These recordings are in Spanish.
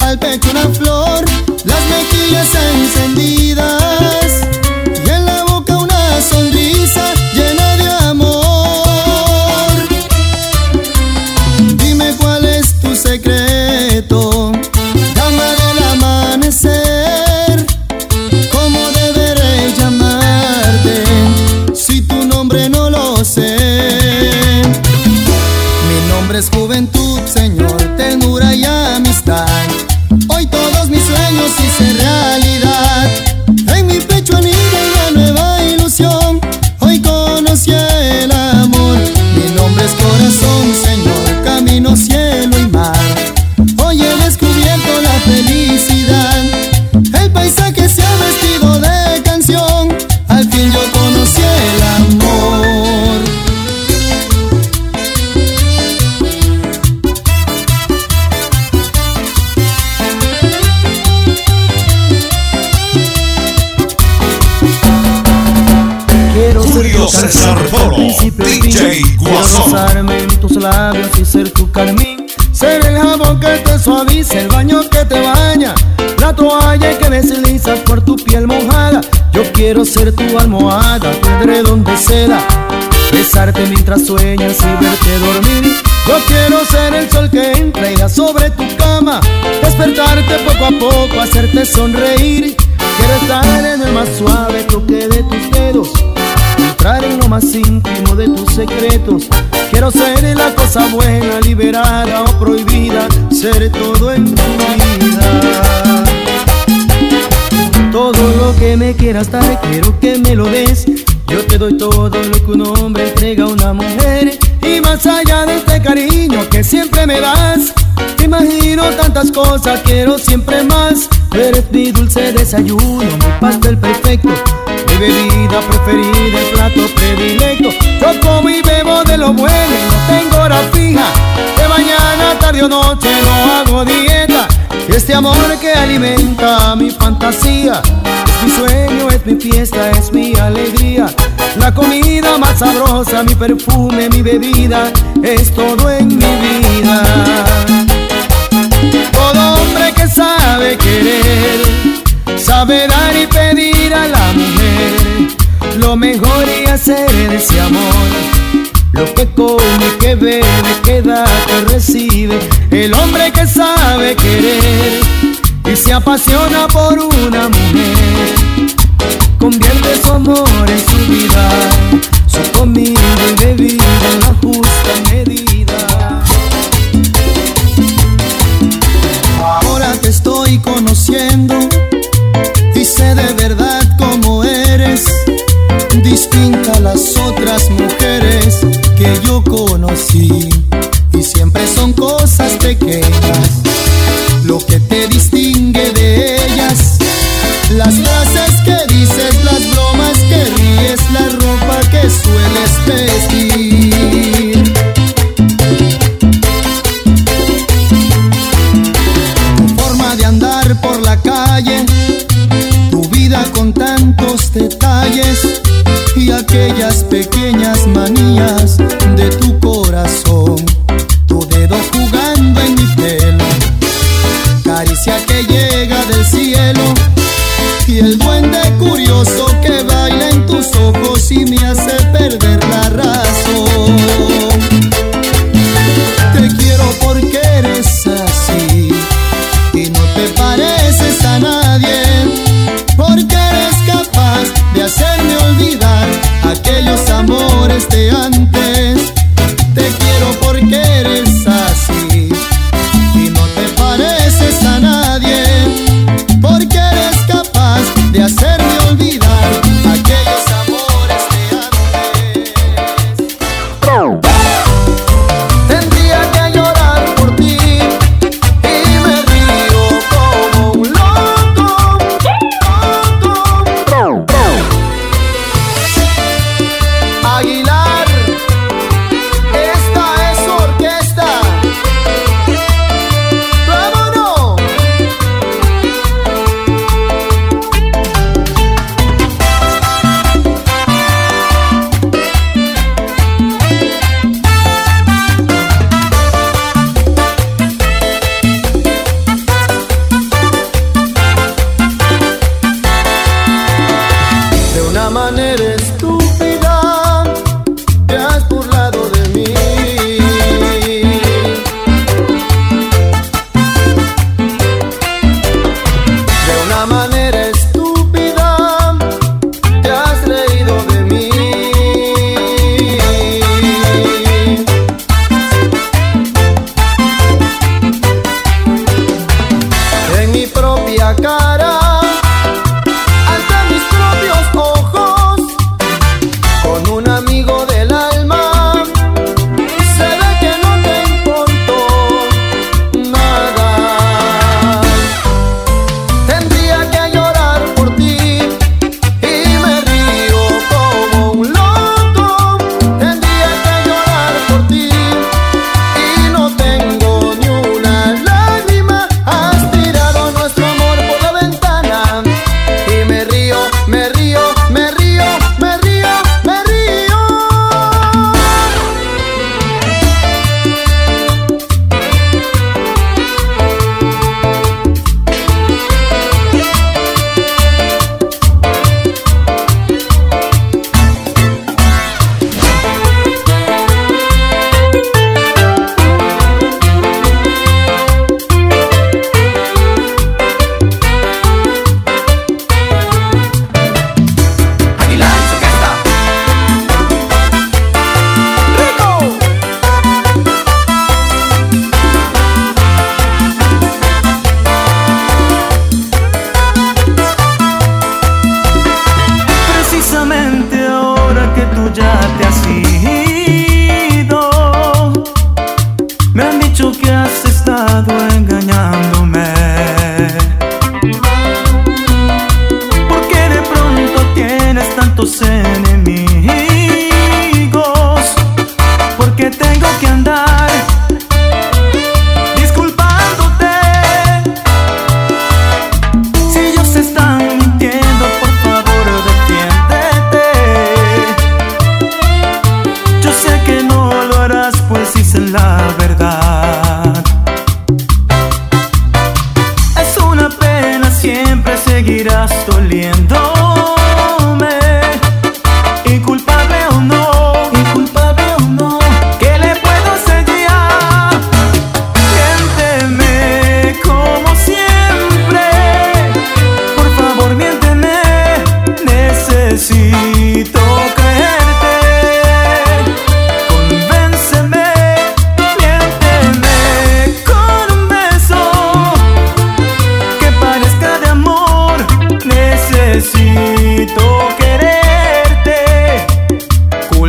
al pecho una flor, si se y DJ. Quiero Guasón. besarme en tus labios y ser tu carmín. Ser el jabón que te suaviza, el baño que te baña. La toalla que deslizas por tu piel mojada. Yo quiero ser tu almohada, tu edredón de seda. Besarte mientras sueñas y verte dormir. Yo quiero ser el sol que entrega sobre tu cama. Despertarte poco a poco, hacerte sonreír. Quiero estar en el más suave toque de tus dedos entrar en lo más íntimo de tus secretos. Quiero ser la cosa buena, liberada o prohibida, ser todo en tu vida. Todo lo que me quieras dar, quiero que me lo des. Yo te doy todo lo que un hombre entrega a una mujer. Y más allá de este cariño que siempre me das, te imagino tantas cosas, quiero siempre más. Eres mi dulce desayuno, mi pastel perfecto, bebida preferida, el plato predilecto. Yo como y bebo de lo bueno, no tengo hora fija. De mañana, tarde o noche no hago dieta. Este amor que alimenta mi fantasía es mi sueño, es mi fiesta, es mi alegría. La comida más sabrosa, mi perfume, mi bebida, es todo en mi vida. Todo hombre que sabe querer, sabe dar lo mejor y hacer ese amor. Lo que come, que bebe, que da, que recibe. El hombre que sabe querer y se apasiona por una mujer. Convierte su amor en su vida, su comida y bebida en la justa medida. Ahora te estoy conociendo distinta a las otras mujeres que yo conocí. Y siempre son cosas pequeñas lo que te distingue de ellas. Las frases que dices, las bromas que ríes, la ropa que sueles vestir. tu forma de andar por la calle, tu vida con tantos detalles y aquellas pequeñas manías de tu corazón, tu dedo jugando en mi pelo, caricia que llega del cielo y el duende curioso este año.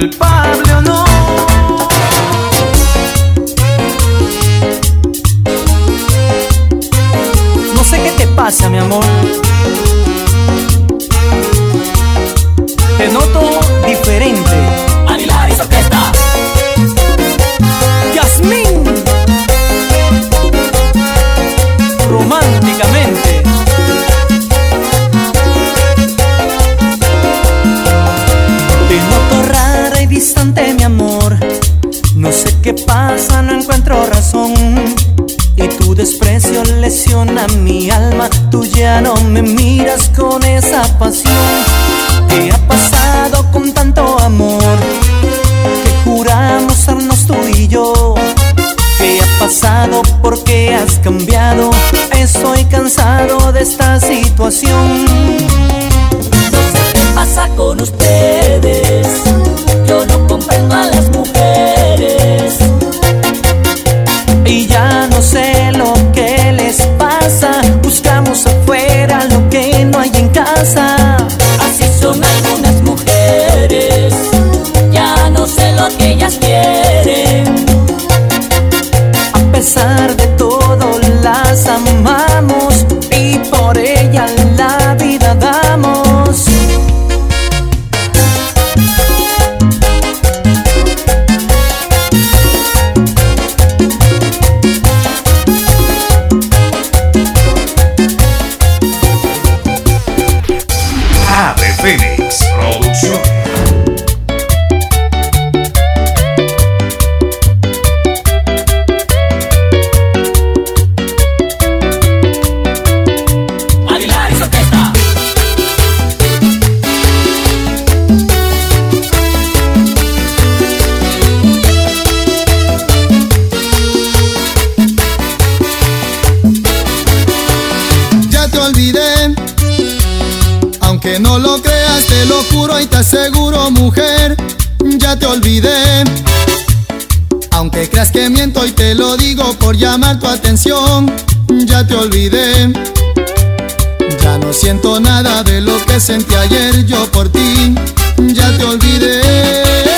Culpable o no. No sé qué te pasa, mi amor. Te noto diferente. Aguilar y Orquesta. Yasmín. Románticamente. No sé qué pasa, no encuentro razón. Y tu desprecio lesiona mi alma. Tú ya no me miras con esa pasión. ¿Qué ha pasado con tanto amor? Que juramos sernos tú y yo. ¿Qué ha pasado? ¿Por qué has cambiado? Estoy cansado de esta situación. ¿Qué pasa con ustedes? Te lo juro y te aseguro, mujer, ya te olvidé. Aunque creas que miento y te lo digo por llamar tu atención, ya te olvidé. Ya no siento nada de lo que sentí ayer yo por ti, ya te olvidé.